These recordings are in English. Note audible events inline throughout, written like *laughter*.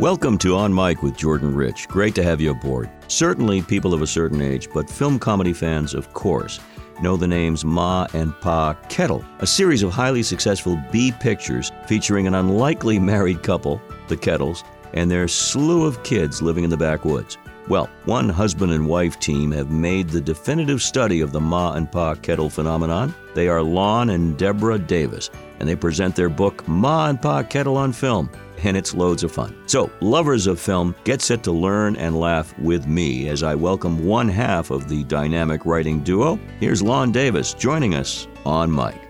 Welcome to On Mic with Jordan Rich. Great to have you aboard. Certainly, people of a certain age, but film comedy fans, of course, know the names Ma and Pa Kettle, a series of highly successful B pictures featuring an unlikely married couple, the Kettles, and their slew of kids living in the backwoods. Well, one husband and wife team have made the definitive study of the Ma and Pa Kettle phenomenon. They are Lon and Deborah Davis, and they present their book, Ma and Pa Kettle on Film, and it's loads of fun. So, lovers of film, get set to learn and laugh with me as I welcome one half of the dynamic writing duo. Here's Lon Davis joining us on mic.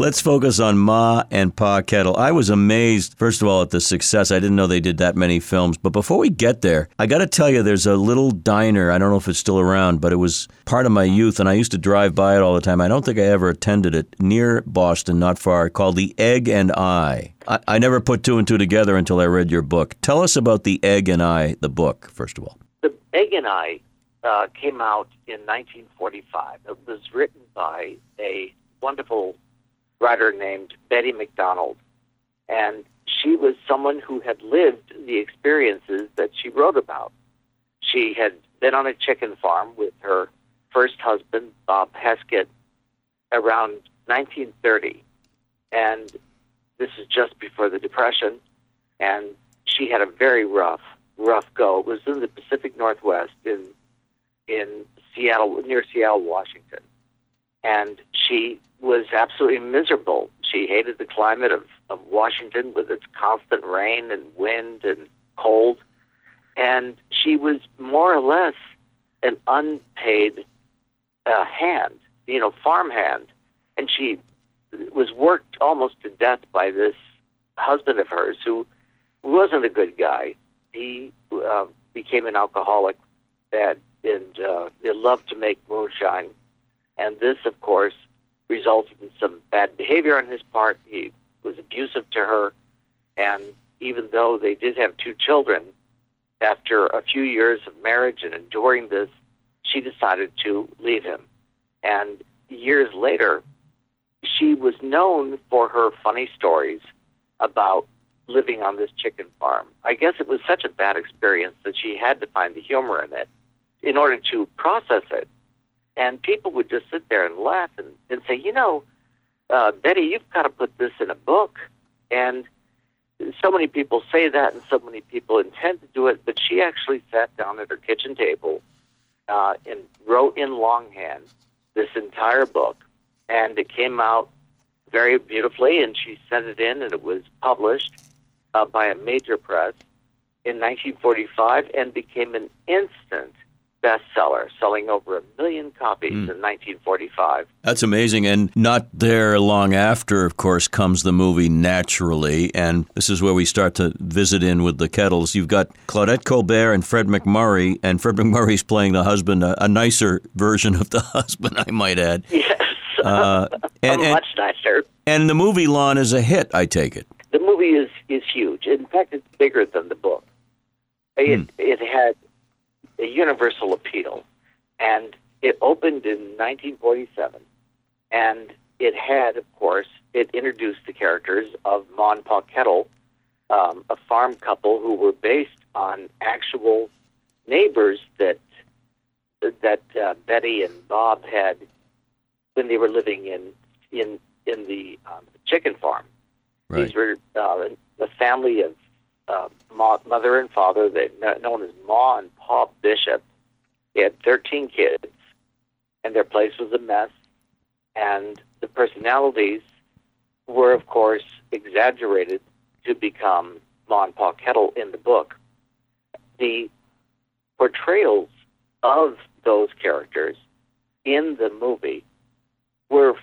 Let's focus on Ma and Pa Kettle. I was amazed, first of all, at the success. I didn't know they did that many films. But before we get there, I got to tell you, there's a little diner. I don't know if it's still around, but it was part of my youth, and I used to drive by it all the time. I don't think I ever attended it near Boston, not far, called The Egg and I. I, I never put two and two together until I read your book. Tell us about The Egg and I, the book, first of all. The Egg and I uh, came out in 1945. It was written by a wonderful writer named Betty MacDonald. And she was someone who had lived the experiences that she wrote about. She had been on a chicken farm with her first husband, Bob Heskett, around 1930. And this is just before the Depression. And she had a very rough, rough go. It was in the Pacific Northwest in in Seattle, near Seattle, Washington. And she was absolutely miserable. She hated the climate of, of Washington with its constant rain and wind and cold. And she was more or less an unpaid uh, hand, you know, farm hand. And she was worked almost to death by this husband of hers who wasn't a good guy. He uh, became an alcoholic and, and uh, loved to make moonshine. And this, of course, resulted in some bad behavior on his part. He was abusive to her, and even though they did have two children, after a few years of marriage and enduring this, she decided to leave him. And years later, she was known for her funny stories about living on this chicken farm. I guess it was such a bad experience that she had to find the humor in it in order to process it. And people would just sit there and laugh and, and say, you know, uh, Betty, you've got to put this in a book. And so many people say that, and so many people intend to do it, but she actually sat down at her kitchen table uh, and wrote in longhand this entire book. And it came out very beautifully, and she sent it in, and it was published uh, by a major press in 1945 and became an instant bestseller, selling over a million copies mm. in 1945. That's amazing. And not there long after, of course, comes the movie Naturally. And this is where we start to visit in with the Kettles. You've got Claudette Colbert and Fred MacMurray, and Fred MacMurray's playing the husband, a, a nicer version of the *laughs* husband, I might add. Yes. Uh, *laughs* and, and, much nicer. And the movie Lon is a hit, I take it. The movie is, is huge. In fact, it's bigger than the book. It, hmm. it had a universal appeal. And it opened in 1947, and it had, of course, it introduced the characters of and Pa Kettle, um, a farm couple who were based on actual neighbors that that uh, Betty and Bob had when they were living in in in the um, chicken farm. Right. These were uh, a family of uh, mother and father, they known as Ma and Pa Bishop. They had 13 kids, and their place was a mess. And the personalities were, of course, exaggerated to become Ma and Pa Kettle in the book. The portrayals of those characters in the movie were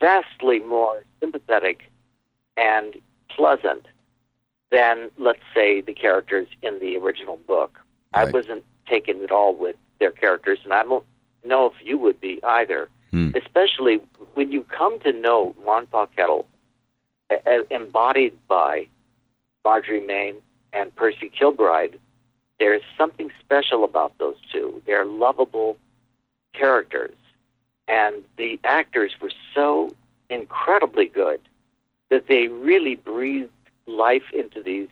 vastly more sympathetic and pleasant than, let's say, the characters in the original book. Right. I wasn't taken at all with their characters, and I don't know if you would be either. Hmm. Especially when you come to know Lon Pa Kettle, embodied by Marjorie Main and Percy Kilbride, there's something special about those two. They're lovable characters, and the actors were so incredibly good that they really breathed life into these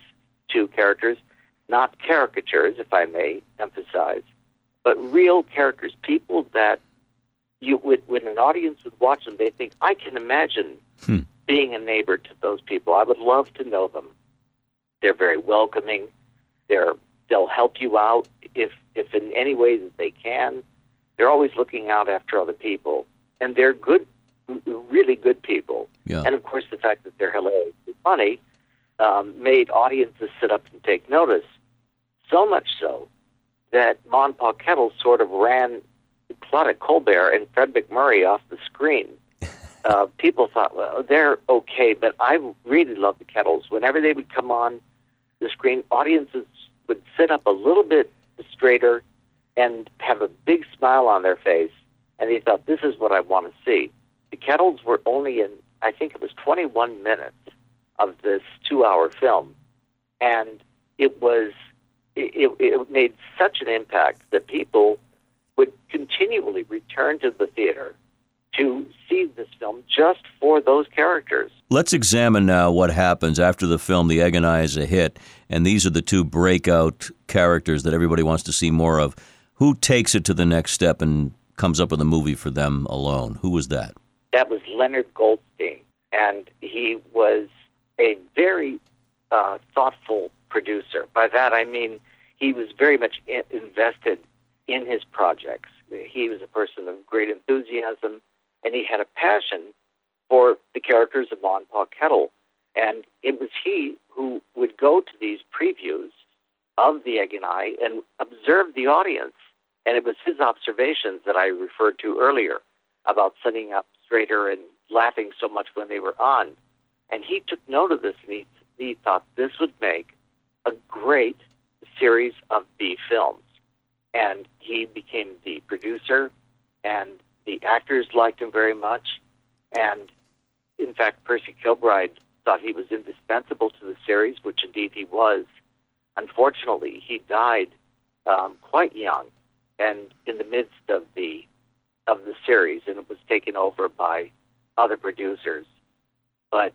two characters, not caricatures, if I may emphasize, but real characters, people that you would, when an audience would watch them, they think, I can imagine Hmm. being a neighbor to those people. I would love to know them. They're very welcoming. They're they'll help you out if if in any way that they can. They're always looking out after other people, and they're good, really good people. Yeah. And of course, the fact that they're hilariously funny um, made audiences sit up and take notice. So much so that Ma and Pa Kettle sort of ran Claudette Colbert and Fred MacMurray off the screen. *laughs* Uh, people thought, well, they're okay, but I really love the Kettles. Whenever they would come on the screen, audiences would sit up a little bit straighter and have a big smile on their face, and they thought, this is what I want to see. The Kettles were only in, I think it was 21 minutes of this two-hour film, and it was it, it made such an impact that people would continually return to the theater to see this film just for those characters. Let's examine now what happens after the film The Egg and I is a hit, and these are the two breakout characters that everybody wants to see more of. Who takes it to the next step and comes up with a movie for them alone? Who was that? That was Leonard Goldstein, and he was a very uh, thoughtful producer. By that I mean he was very much in- invested in his projects. He was a person of great enthusiasm, and he had a passion for the characters of Ma and Pa Kettle. And it was he who would go to these previews of The Egg and I and observe the audience. And it was his observations that I referred to earlier about sitting up straighter and laughing so much when they were on. And he took note of this and he, he thought this would make a great series of B films. And he became the producer, and the actors liked him very much. And in fact, Percy Kilbride thought he was indispensable to the series, which indeed he was. Unfortunately, he died um, quite young and in the midst of the of the series, and it was taken over by other producers. But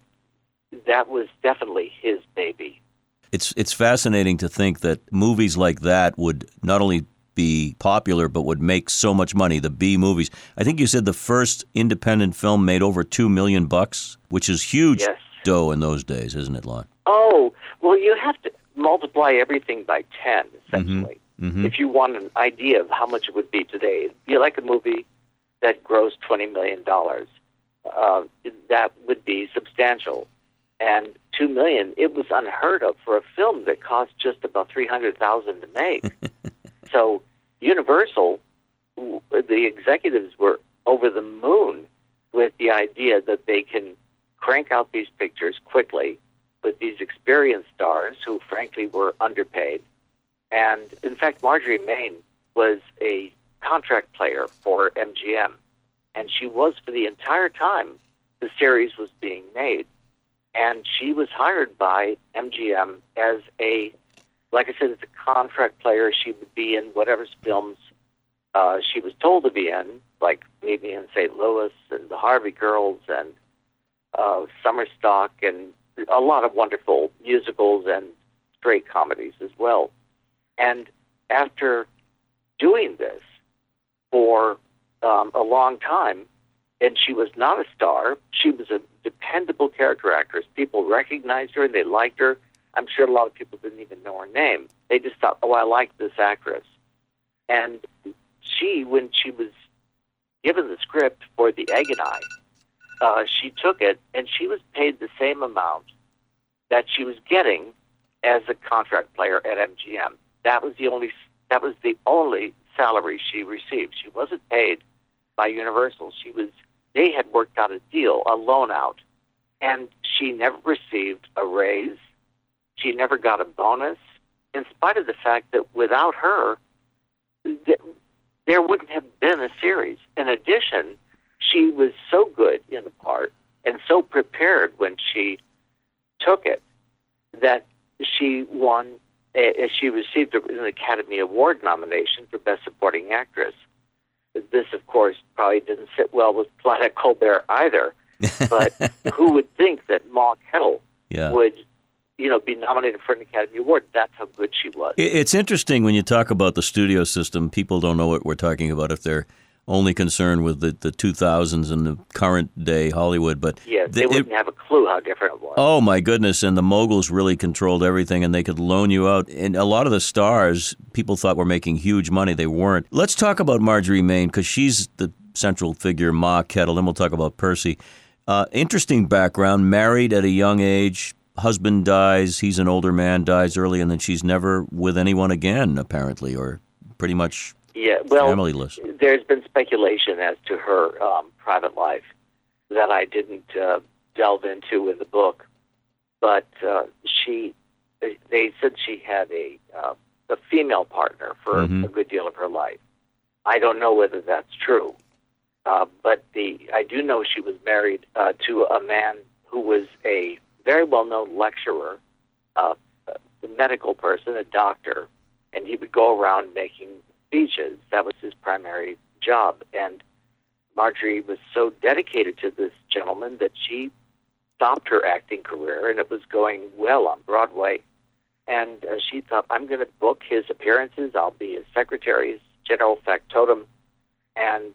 that was definitely his baby. It's it's fascinating to think that movies like that would not only be popular but would make so much money. The B movies. I think you said the first independent film made over two million bucks, which is huge Yes. dough in those days, isn't it, Lon? Oh, well, you have to multiply everything by 10, essentially, Mhm. if you want an idea of how much it would be today. you'd like a movie that grossed $20 million. Uh, that would be substantial. And 2 million, it was unheard of for a film that cost just about 300000 to make. *laughs* so Universal, the executives were over the moon with the idea that they can crank out these pictures quickly with these experienced stars who, frankly, were underpaid. And in fact, Marjorie Main was a contract player for MGM, and she was for the entire time the series was being made. And she was hired by MGM as a, like I said, as a contract player. She would be in whatever films uh, she was told to be in, like Meet Me in St. Louis and the Harvey Girls and uh, Summer Stock and a lot of wonderful musicals and straight comedies as well. And after doing this for um, a long time, and she was not a star, she was a dependable character actress. People recognized her and they liked her. I'm sure a lot of people didn't even know her name. They just thought, oh, I like this actress. And she, when she was given the script for The Egg and I, uh, she took it and she was paid the same amount that she was getting as a contract player at MGM. That was the only that was the only salary she received. She wasn't paid by Universal. She was they had worked out a deal, a loan out, and she never received a raise. She never got a bonus, in spite of the fact that without her, th- there wouldn't have been a series. In addition, she was so good in the part and so prepared when she took it that she won. Uh, she received an Academy Award nomination for Best Supporting Actress. This, of course, probably didn't sit well with *laughs* Claudette Colbert either. But *laughs* who would think that Ma Kettle Yeah. would you know, be nominated for an Academy Award. That's how good she was. It's interesting when you talk about the studio system. People don't know what we're talking about if they're only concerned with the, the 2000s and the current day Hollywood. But yeah, they wouldn't it, have a clue how different it was. Oh my goodness! And the moguls really controlled everything, and they could loan you out. And a lot of the stars, people thought were making huge money. They weren't. Let's talk about Marjorie Main because she's the central figure, Ma Kettle. Then we'll talk about Percy. Uh, interesting background. Married at a young age. Husband dies. He's an older man. Dies early, and then she's never with anyone again, apparently, or pretty much yeah, well, familyless. There's been speculation as to her um, private life that I didn't uh, delve into in the book, but uh, she, they said she had a uh, a female partner for mm-hmm. a good deal of her life. I don't know whether that's true, uh, but the I do know she was married uh, to a man who was a very well known lecturer, uh, a medical person, a doctor, and he would go around making speeches. That was his primary job. And Marjorie was so dedicated to this gentleman that she stopped her acting career, and it was going well on Broadway. And uh, she thought, I'm going to book his appearances. I'll be his secretary, his general factotum. And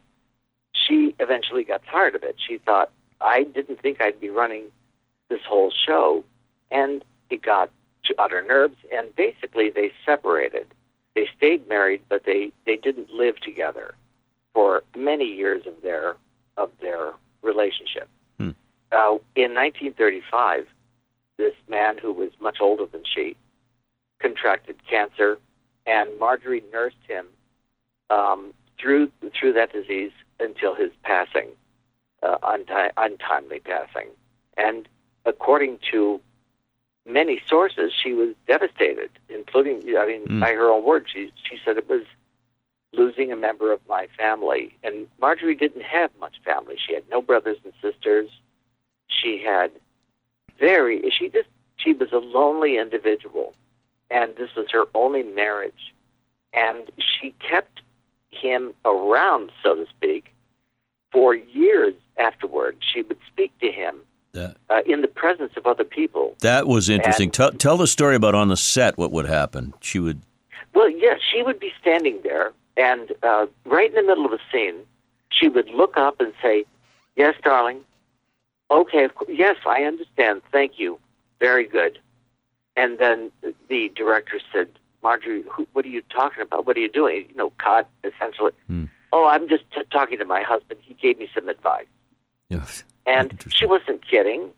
she eventually got tired of it. She thought, I didn't think I'd be running this whole show. And it got to utter nerves, and basically they separated. They stayed married, but they, they didn't live together for many years of their of their relationship. Hmm. Uh, in 1935, this man who was much older than she contracted cancer, and Marjorie nursed him um, through through that disease until his passing, uh, unti- untimely passing. And according to many sources, she was devastated, including, I mean, mm. by her own words, she, she said it was losing a member of my family. And Marjorie didn't have much family. She had no brothers and sisters. She had very, she just, she was a lonely individual. And this was her only marriage. And she kept him around, so to speak, for years afterward. She would speak to him that, uh, in the presence of other people. That was interesting. And, tell, tell the story about on the set what would happen. She would. Well, yes, she would be standing there, and uh, right in the middle of a scene, she would look up and say, "Yes, darling. Okay, yes, I understand. Thank you. Very good." And then the director said, "Marjorie, who, what are you talking about? What are you doing? You know, cut essentially." Hmm. Oh, I'm just t- talking to my husband. He gave me some advice. *laughs* Yes. And she wasn't kidding.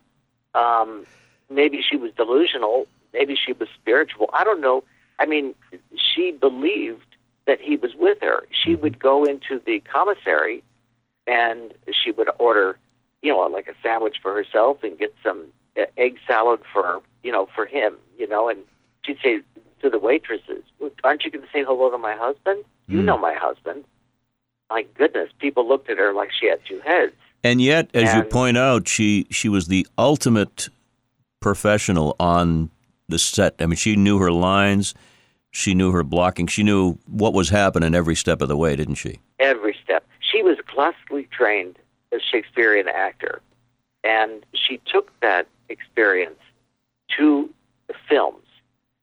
Um, maybe she was delusional. Maybe she was spiritual. I don't know. I mean, she believed that he was with her. She mm-hmm. would go into the commissary and she would order, you know, like a sandwich for herself and get some uh, egg salad for, you know, for him, you know, and she'd say to the waitresses, aren't you going to say hello to my husband? You mm. know my husband. My goodness, people looked at her like she had two heads. And yet, as and, you point out, she she was the ultimate professional on the set. I mean, she knew her lines, she knew her blocking, she knew what was happening every step of the way, didn't she? Every step. She was classically trained as Shakespearean actor, and she took that experience to the films.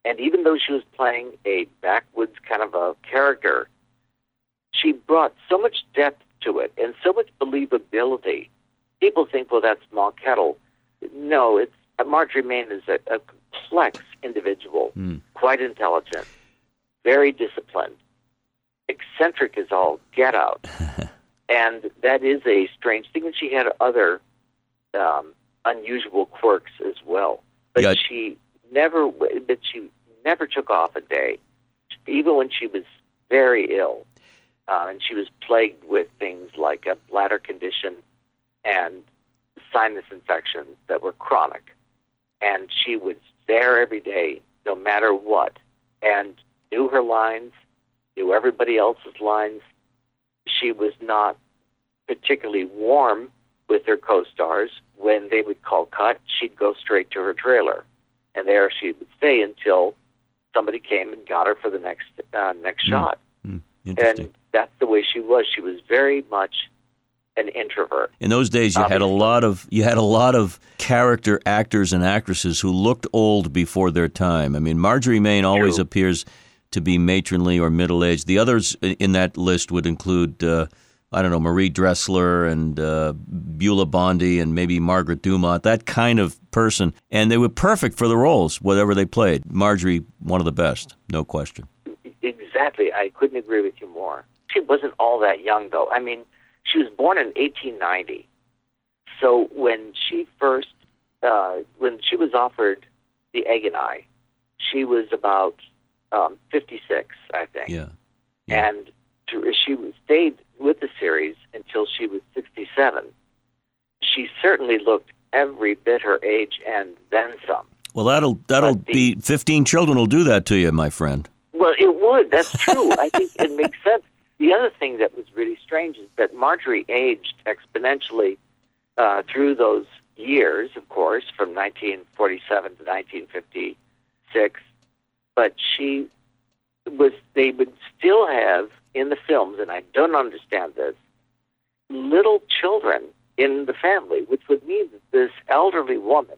And even though she was playing a backwoods kind of a character, she brought so much depth to it and so much believability. People think, well, that's Ma Kettle. No, it's Marjorie Main is a, a complex individual, mm. quite intelligent, very disciplined, eccentric as all get out, *laughs* and that is a strange thing. And she had other um, unusual quirks as well, but yeah. she never, but she never took off a day, even when she was very ill uh, and she was plagued with things like a bladder condition and sinus infections that were chronic. And she was there every day, no matter what, and knew her lines, knew everybody else's lines. She was not particularly warm with her co-stars. When they would call cut, she'd go straight to her trailer, and there she would stay until somebody came and got her for the next uh, next mm. shot. And that's the way she was. She was very much an introvert. In those days, you had a lot of you had a lot of character actors and actresses who looked old before their time. I mean, Marjorie Main always True. appears to be matronly or middle aged. The others in that list would include. Uh, I don't know, Marie Dressler and uh, Beulah Bondi and maybe Margaret Dumont, that kind of person. And they were perfect for the roles, whatever they played. Marjorie, one of the best, no question. Exactly. I couldn't agree with you more. She wasn't all that young, though. I mean, she was born in 1890. So when she first, uh, when she was offered the Egg and I, she was about um, 56, I think. Yeah. yeah. And to, she stayed with the series until she was 67. She certainly looked every bit her age and then some. Well, that'll that'll the, be 15 children will do that to you, my friend. Well, it would. That's true. I *laughs* think it makes sense. The other thing that was really strange is that Marjorie aged exponentially uh, through those years, of course, from 1947 to 1956. But she was, they would still have in the films, and I don't understand this, little children in the family, which would mean that this elderly woman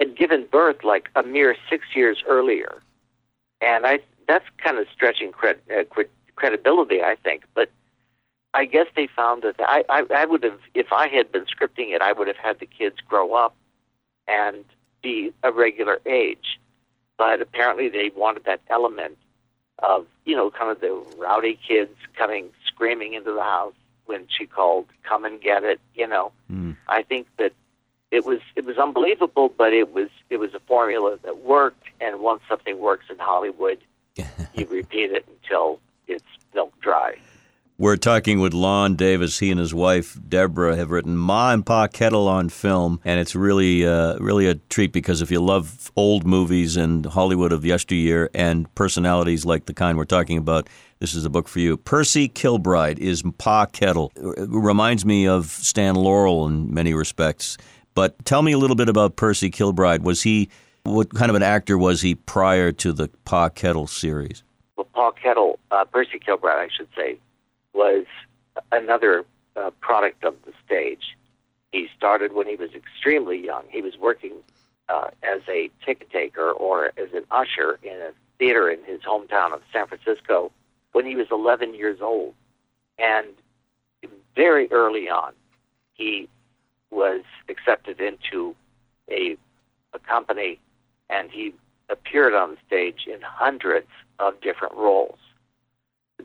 had given birth like a mere six years earlier. And I that's kind of stretching cred, uh, credibility, I think. But I guess they found that I, I, I would have, if I had been scripting it, I would have had the kids grow up and be a regular age. But apparently they wanted that element of, you know, kind of the rowdy kids coming screaming into the house when she called, come and get it, you know. Mm. I think that it was it was unbelievable, but it was it was a formula that worked and once something works in Hollywood, *laughs* you repeat it until it's milk dry. We're talking with Lon Davis. He and his wife Deborah have written "Ma and Pa Kettle" on film, and it's really, uh, really a treat because if you love old movies and Hollywood of yesteryear and personalities like the kind we're talking about, this is a book for you. Percy Kilbride is Pa Kettle. It reminds me of Stan Laurel in many respects. But tell me a little bit about Percy Kilbride. Was he what kind of an actor was he prior to the Pa Kettle series? Well, Pa Kettle, uh, Percy Kilbride, I should say, was another uh, product of the stage. He started when he was extremely young. He was working uh, as a ticket taker or as an usher in a theater in his hometown of San Francisco when he was 11 years old. And very early on, he was accepted into a, a company and he appeared on stage in hundreds of different roles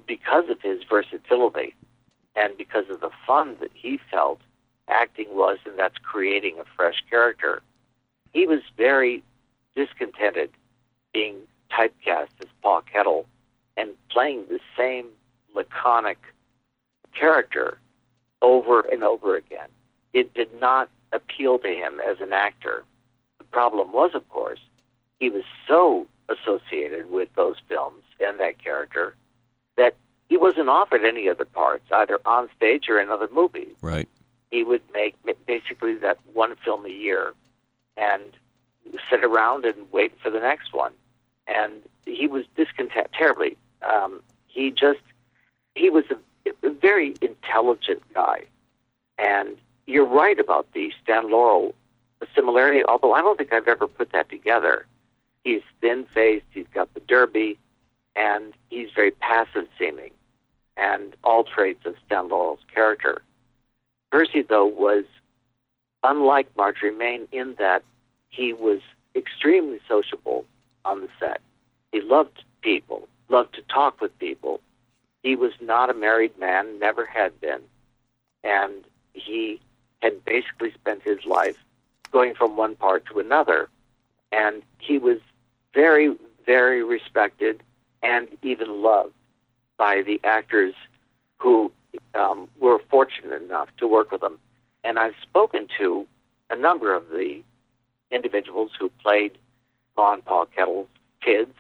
because of his versatility and because of the fun that he felt acting was, and that's creating a fresh character. He was very discontented being typecast as Pa Kettle and playing the same laconic character over and over again. It did not appeal to him as an actor. The problem was, of course, he was so associated with those films and that character that he wasn't offered any other parts, either on stage or in other movies. Right. He would make basically that one film a year and sit around and wait for the next one. And he was discontent terribly. Um, he just, he was a, a very intelligent guy. And you're right about the Stan Laurel similarity, although I don't think I've ever put that together. He's thin faced, he's got the derby, and he's very passive seeming, and all traits of Laurel's character. Percy, though, was unlike Marjorie Main in that he was extremely sociable on the set. He loved people, loved to talk with people. He was not a married man, never had been. And he had basically spent his life going from one part to another. And he was very, very respected and even loved by the actors who um, were fortunate enough to work with him. And I've spoken to a number of the individuals who played Von Paul Kettle's kids,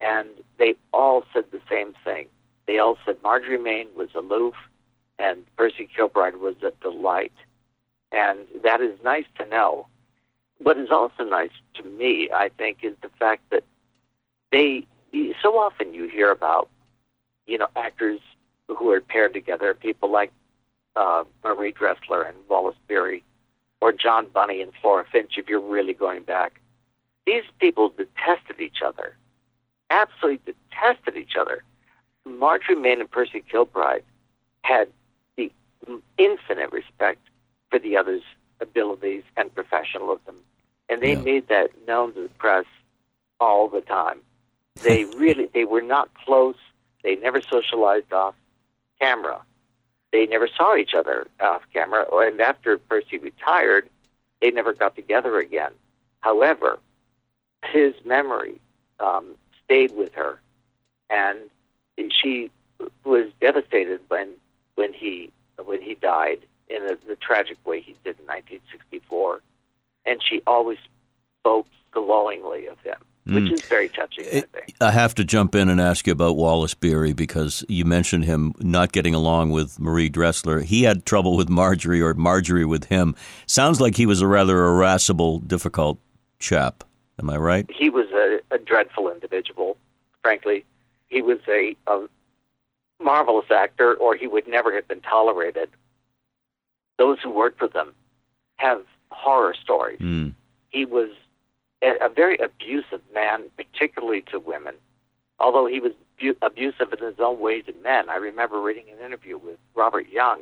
and they all said the same thing. They all said Marjorie Main was aloof and Percy Kilbride was a delight. And that is nice to know. What is also nice to me, I think, is the fact that they so often you hear about, you know, actors who are paired together, people like uh, Marie Dressler and Wallace Beery, or John Bunny and Flora Finch, if you're really going back. These people detested each other, absolutely detested each other. Marjorie Main and Percy Kilbride had the infinite respect for the other's abilities and professionalism, and they Yeah. made that known to the press all the time. They *laughs* really they were not close. They never socialized off camera. They never saw each other off camera. And after Percy retired, they never got together again. However, his memory um, stayed with her, and she was devastated when when he when he died in a, the tragic way he did in 1964. And she always spoke glowingly of him, which Mm. is very touching. I It- think. I have to jump in and ask you about Wallace Beery because you mentioned him not getting along with Marie Dressler. He had trouble with Marjorie or Marjorie with him. Sounds like he was a rather irascible, difficult chap. Am I right? he was a, a dreadful individual. Frankly, he was a, a marvelous actor, or he would never have been tolerated. Those who worked with him have horror stories. Mm. He was a, a very abusive man, particularly to women. Although he was bu- abusive in his own way to men, I remember reading an interview with Robert Young,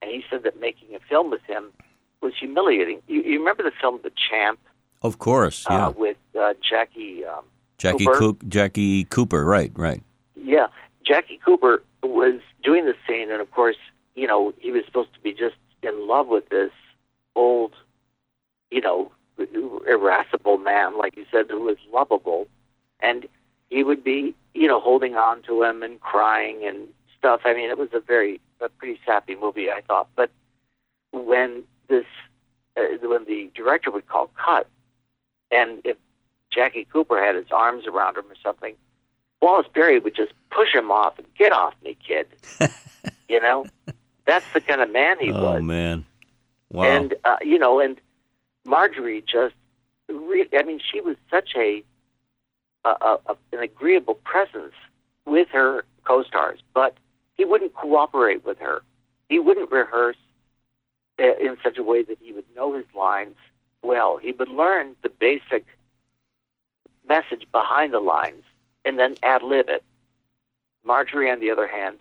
and he said that making a film with him was humiliating. You, you remember the film The Champ Of course, yeah. uh, with uh, Jackie um, Jackie Cooper? Coop, Jackie Cooper, right, right. Yeah, Jackie Cooper was doing the scene, and of course, you know, he was supposed to be just in love with this old, you know, irascible man, like you said, who was lovable, and he would be, you know, holding on to him and crying and stuff. I mean, it was a very, a pretty sappy movie, I thought. But when this, uh, when the director would call cut, and if Jackie Cooper had his arms around him or something, Wallace Beery would just push him off and get off me, kid. *laughs* you know, that's the kind of man he oh was. Oh man, wow. And uh, you know, and Marjorie just, re- I mean, she was such a, a, a a- an agreeable presence with her co-stars, but he wouldn't cooperate with her. He wouldn't rehearse uh, in such a way that he would know his lines well. He would learn the basic message behind the lines and then ad lib it. Marjorie, on the other hand,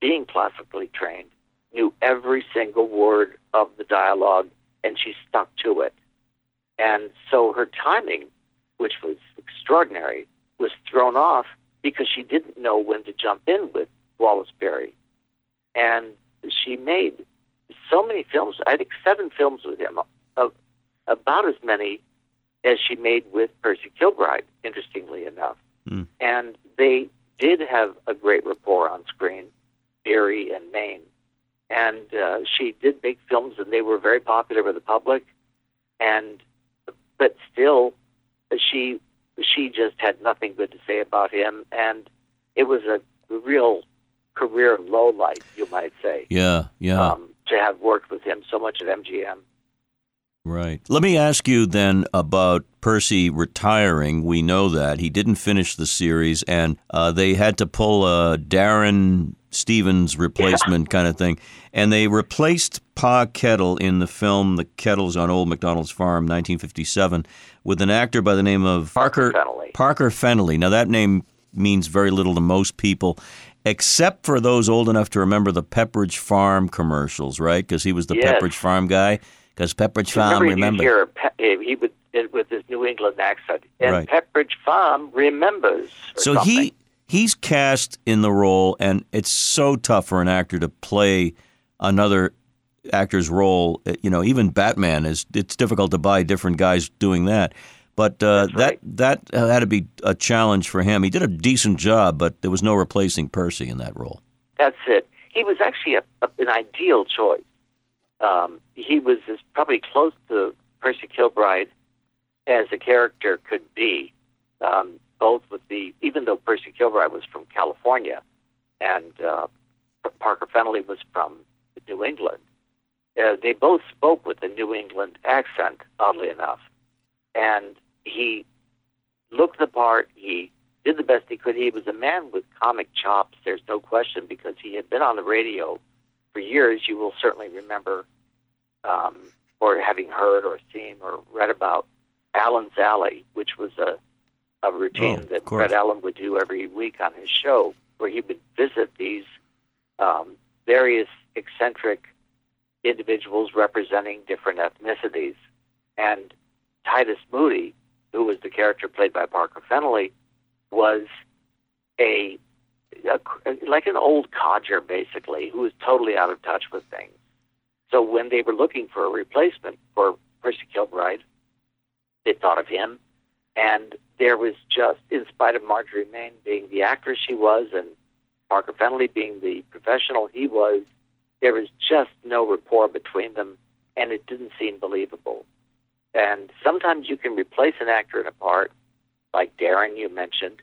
being classically trained, knew every single word of the dialogue and she stuck to it. And so her timing, which was extraordinary, was thrown off because she didn't know when to jump in with Wallace Beery. And she made so many films, I think seven films with him, about as many as she made with Percy Kilbride, interestingly enough. Hmm. And they did have a great rapport on screen, Beery and Main. And uh, she did make films, and they were very popular with the public. And but still, she she just had nothing good to say about him, and it was a real career low light, you might say, yeah, yeah. um, to have worked with him so much at MGM. Right. Let me ask you then about Percy retiring. We know that he didn't finish the series, and uh, they had to pull a Darrin Stephens replacement kind of thing, and they replaced Pa Kettle in the film "The Kettles on Old MacDonald's Farm" 1957 with an actor by the name of Parker Fennelly. Parker Fennelly. Now that name means very little to most people. Except for those old enough to remember the Pepperidge Farm commercials, right? Because he was the Yes. Pepperidge Farm guy. Because Pepperidge Farm, remember, remember? Pe- he would with his New England accent, and Right. Pepperidge Farm remembers. So something. he he's cast in the role, and it's so tough for an actor to play another actor's role. Uh, You know, even Batman is. It's difficult to buy different guys doing that. But uh, That's that right. that had to be a challenge for him. He did a decent job, but there was no replacing Percy in that role. That's it. He was actually a, a, an ideal choice. Um, he was as probably close to Percy Kilbride as a character could be. Um, both with the, even though Percy Kilbride was from California, and uh, Parker Fennelly was from New England, uh, they both spoke with a New England accent, oddly enough, and he looked the part. He did the best he could. He was a man with comic chops. There's no question because he had been on the radio for years, you will certainly remember, um, or having heard or seen or read about Allen's Alley, which was a a routine Oh, that. Fred Allen would do every week on his show, where he would visit these um, various eccentric individuals representing different ethnicities. And Titus Moody, who was the character played by Parker Fennelly, was a, a like an old codger, basically, who was totally out of touch with things. So when they were looking for a replacement for Percy Kilbride, they thought of him. And there was just, in spite of Marjorie Main being the actress she was and Parker Fennelly being the professional he was, there was just no rapport between them, and it didn't seem believable. And sometimes you can replace an actor in a part, like Darrin you mentioned,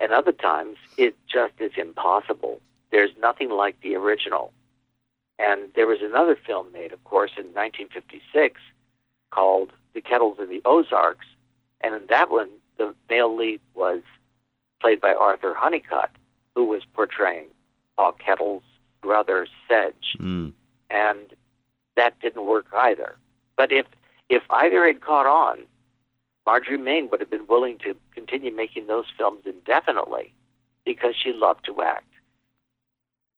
and other times it just is impossible. There's nothing like the original. And there was another film made, of course, in 1956 called The Kettles of the Ozarks, and in that one, the male lead was played by Arthur Hunnicutt, who was portraying Pa Kettle's brother Sedge Mm. and that didn't work either. But if if either had caught on, Marjorie Main would have been willing to continue making those films indefinitely because she loved to act.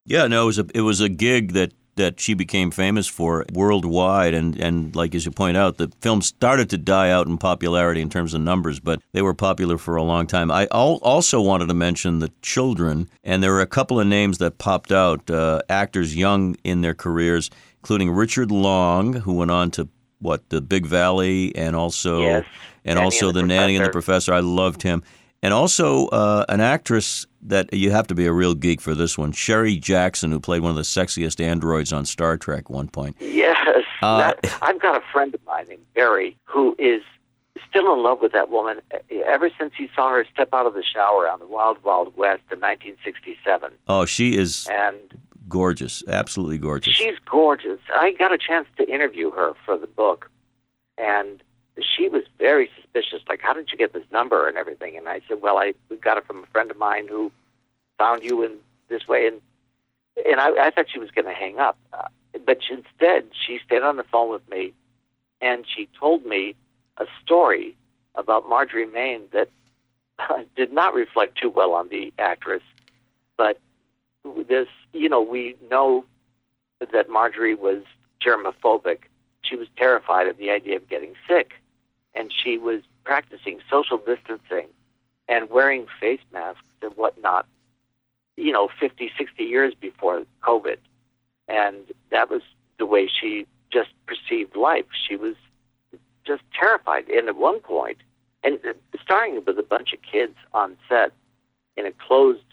Yeah, no, it was a it was a gig that that she became famous for worldwide, and and like as you point out, the film started to die out in popularity in terms of numbers, but they were popular for a long time. I al- also wanted to mention the children, and there were a couple of names that popped out, uh, actors young in their careers, including Richard Long, who went on to what the Big Valley, and also Yes, and Nanny also and the the nanny and the Professor. I loved him, and also uh, an actress that you have to be a real geek for this one, Sherry Jackson, who played one of the sexiest androids on Star Trek. One point. Yes, Uh, that, I've got a friend of mine named Barry who is still in love with that woman ever since he saw her step out of the shower on the Wild Wild West in 1967. Oh, she is And gorgeous, absolutely gorgeous. She's gorgeous. I got a chance to interview her for the book, and she was very suspicious. Like, how did you get this number and everything? And I said, well, I got it from a friend of mine who found you in this way, and and I, I thought she was going to hang up, uh, but she, instead she stayed on the phone with me, and she told me a story about Marjorie Main that *laughs* did not reflect too well on the actress, but this, you know, we know that Marjorie was germophobic. She was terrified of the idea of getting sick, and she was practicing social distancing and wearing face masks and whatnot, you know, 50, 60 years before COVID. And that was the way she just perceived life. She was just terrified. And at one point, and starting with a bunch of kids on set in a closed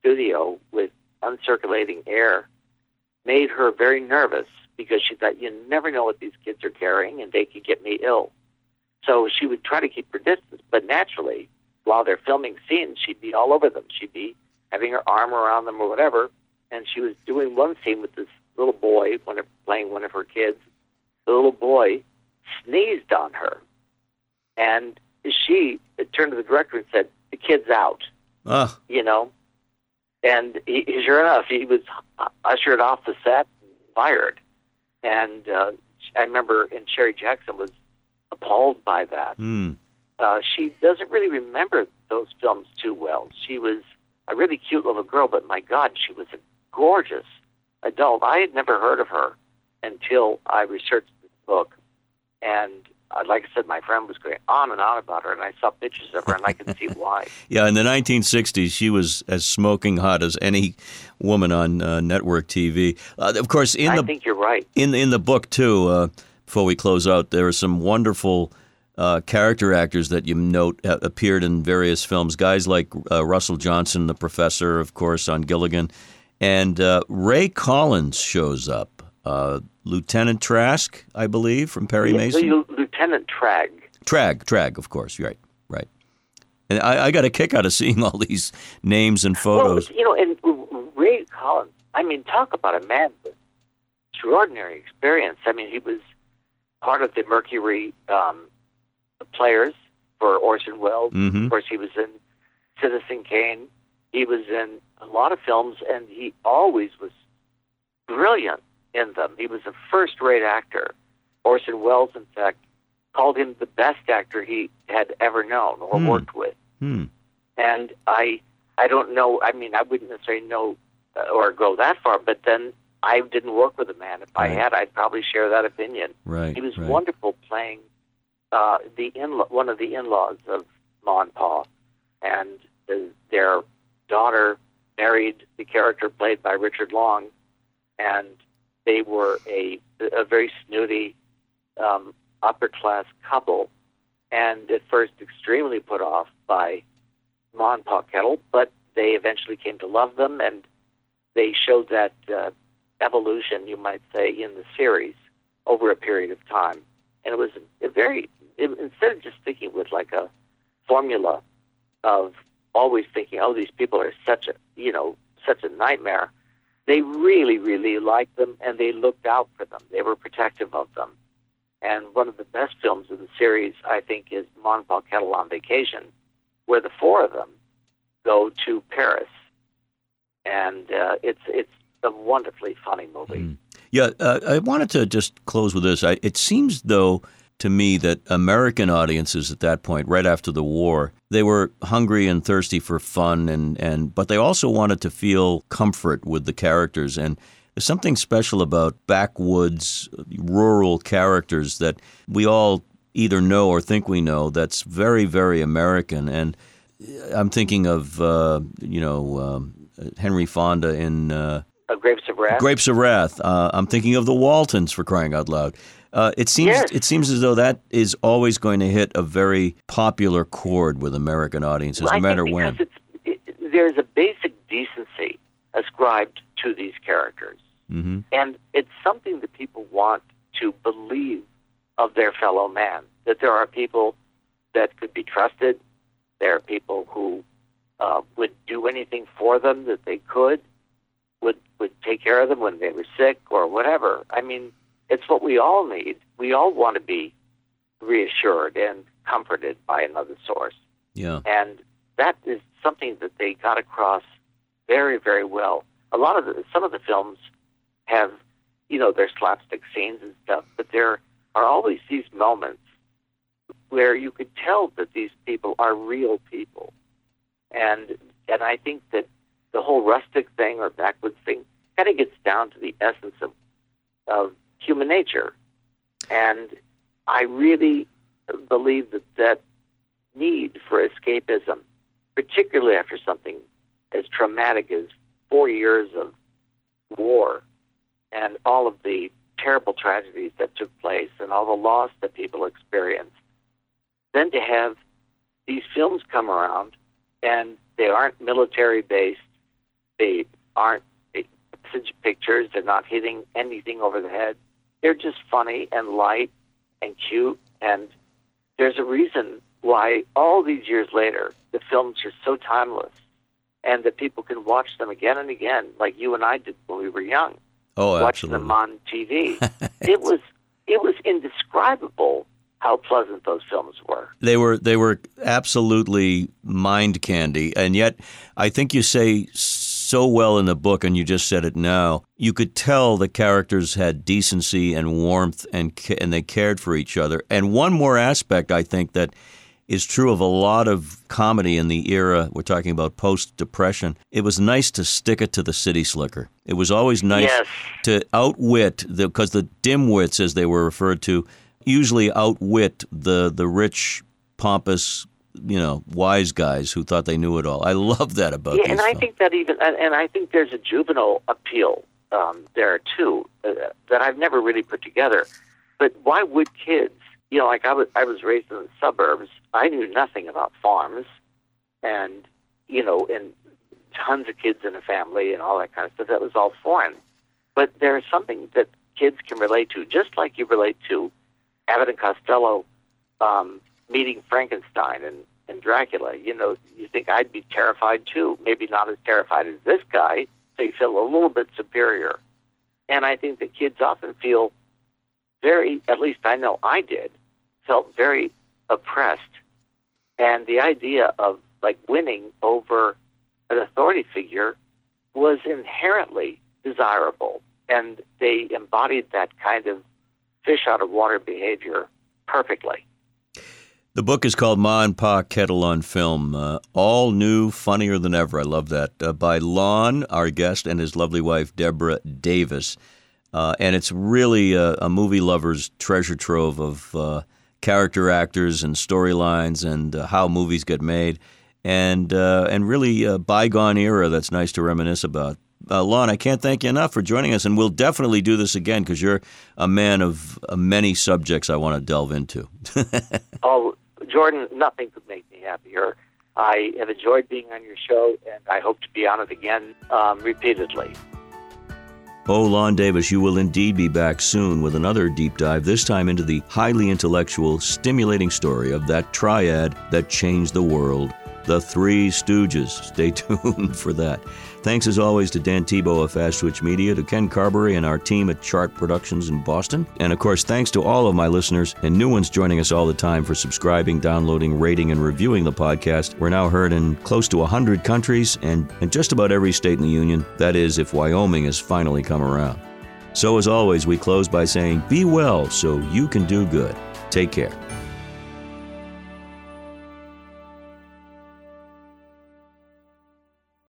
studio with uncirculating air made her very nervous because she thought you never know what these kids are carrying and they could get me ill. So she would try to keep her distance, but naturally, while they're filming scenes, she'd be all over them. She'd be having her arm around them or whatever, and she was doing one scene with this little boy, one of, playing one of her kids. The little boy sneezed on her, and she turned to the director and said, "The kid's out." Ah, you know. And he, sure enough, he was ushered off the set, and fired. And uh, I remember, and Sherry Jackson was appalled by that. hmm. Uh, she doesn't really remember those films too well. She was a really cute little girl, but my God, she was a gorgeous adult. I had never heard of her until I researched this book. And uh, like I said, my friend was going on and on about her, and I saw pictures of her, and I could see *laughs* why. Yeah, in the 1960s, she was as smoking hot as any woman on uh, network TV. Uh, of course, in I the think you're right. in in the book too. Before we close out, there are some wonderful uh, character actors that you note uh, appeared in various films. Guys like uh, Russell Johnson, the professor, of course, on Gilligan, and uh, Ray Collins shows up. Uh, Lieutenant Trask, I believe, from Perry Yeah, Mason. Lieu- Lieutenant Tragg. Trag, Tragg, of course. Right, right. And I, I got a kick out of seeing all these names and photos. Well, you know, and Ray Collins, I mean, talk about a man with extraordinary experience. I mean, he was part of the Mercury um, players for Orson Welles. hmm Of course, he was in Citizen Kane. He was in a lot of films, and he always was brilliant in them. He was a first-rate actor. Orson Welles, in fact, called him the best actor he had ever known or Hmm. worked with. Hmm. And I, I don't know. I mean, I wouldn't necessarily know uh, or go that far, but then I didn't work with the man. If I had, I'd probably share that opinion. Right. He was right. wonderful playing uh, the in one of the in-laws of Ma and Pa, and uh, their daughter married the character played by Richard Long, and they were a a very snooty um, upper class couple, and at first extremely put off by Ma and Pa Kettle, but they eventually came to love them, and they showed that uh, evolution, you might say, in the series over a period of time. And it was a very, it, instead of just thinking with like a formula of always thinking, oh, these people are such a, you know, such a nightmare, they really, really liked them and they looked out for them. They were protective of them. And one of the best films in the series, I think, is Mon Kettle on Vacation, where the four of them go to Paris. And uh, it's, it's a wonderfully funny movie. Mm. Yeah, uh, I wanted to just close with this. I, it seems, though, to me that American audiences at that point, right after the war, they were hungry and thirsty for fun, and, and but they also wanted to feel comfort with the characters. And there's something special about backwoods, rural characters that we all either know or think we know. That's very, very American. And I'm thinking of uh, you know um, Henry Fonda in. Uh, Uh, Grapes of Wrath. Grapes of Wrath. Uh, I'm thinking of the Waltons for crying out loud. Uh, it seems Yes. it seems as though that is always going to hit a very popular chord with American audiences, I no matter when. it, there's a basic decency ascribed to these characters. hmm And it's something that people want to believe of their fellow man, that there are people that could be trusted. There are people who uh, would do anything for them that they could, would, would take care of them when they were sick or whatever. I mean, it's what we all need. We all want to be reassured and comforted by another source. Yeah. And that is something that they got across very, very well. A lot of the, some of the films have, you know, their slapstick scenes and stuff, but there are always these moments where you could tell that these people are real people. And and I think that the whole rustic thing or backwoods thing kind of gets down to the essence of of human nature. And I really believe that that need for escapism, particularly after something as traumatic as four years of war and all of the terrible tragedies that took place and all the loss that people experienced, then to have these films come around and they aren't military based, they aren't message pictures, they're not hitting anything over the head. They're just funny and light and cute and there's a reason why all these years later the films are so timeless and that people can watch them again and again like you and I did when we were young Oh, watching absolutely. them on TV *laughs* it was it was indescribable how pleasant those films were They were they were absolutely mind candy, and yet I think you say so well in the book, and you just said it now. You could tell the characters had decency and warmth, and and they cared for each other. And one more aspect I think that is true of a lot of comedy in the era we're talking about post depression. It was nice to stick it to the city slicker. It was always nice Yes. to outwit the because the dimwits, as they were referred to, usually outwit the the rich, pompous, you know, wise guys who thought they knew it all. I *laughs* love that about yeah and I think that even and, and I think there's a juvenile appeal um, there too uh, that I've never really put together. But why would kids you know like I was I was raised in the suburbs. I knew nothing about farms and you know and tons of kids in a family and all that kind of stuff. That was all foreign. But there's something that kids can relate to just like you relate to Abbott and Costello um, meeting Frankenstein and, and Dracula. You know, you think I'd be terrified too. Maybe not as terrified as this guy, so you feel a little bit superior. And I think that kids often feel very, at least I know I did, felt very oppressed. And the idea of like winning over an authority figure was inherently desirable. and they embodied that kind of fish out of water behavior perfectly. The book is called Ma and Pa Kettle on Film. Uh, all new, funnier than ever. I love that. Uh, by Lon, our guest, and his lovely wife, Deborah Davis. Uh, and it's really a, a, movie lover's treasure trove of uh, character actors and storylines and uh, how movies get made. And, uh, and really a bygone era that's nice to reminisce about Lon, I can't thank you enough for joining us, and we'll definitely do this again because you're a man of many subjects I want to delve into. *laughs* oh, Jordan, nothing could make me happier. I have enjoyed being on your show, and I hope to be on it again um, repeatedly. Oh, Lon Davis, you will indeed be back soon with another deep dive, this time into the highly intellectual, stimulating story of that triad that changed the world the Three Stooges. Stay *laughs* tuned for that. Thanks as always to Dan Tebow of Fast Switch Media, to Ken Carberry and our team at Chart Productions in Boston. And of course, thanks to all of my listeners and new ones joining us all the time for subscribing, downloading, rating, and reviewing the podcast. We're now heard in close to 100 countries and in just about every state in the Union. That is, if Wyoming has finally come around. So, as always, we close by saying, Be well so you can do good. Take care.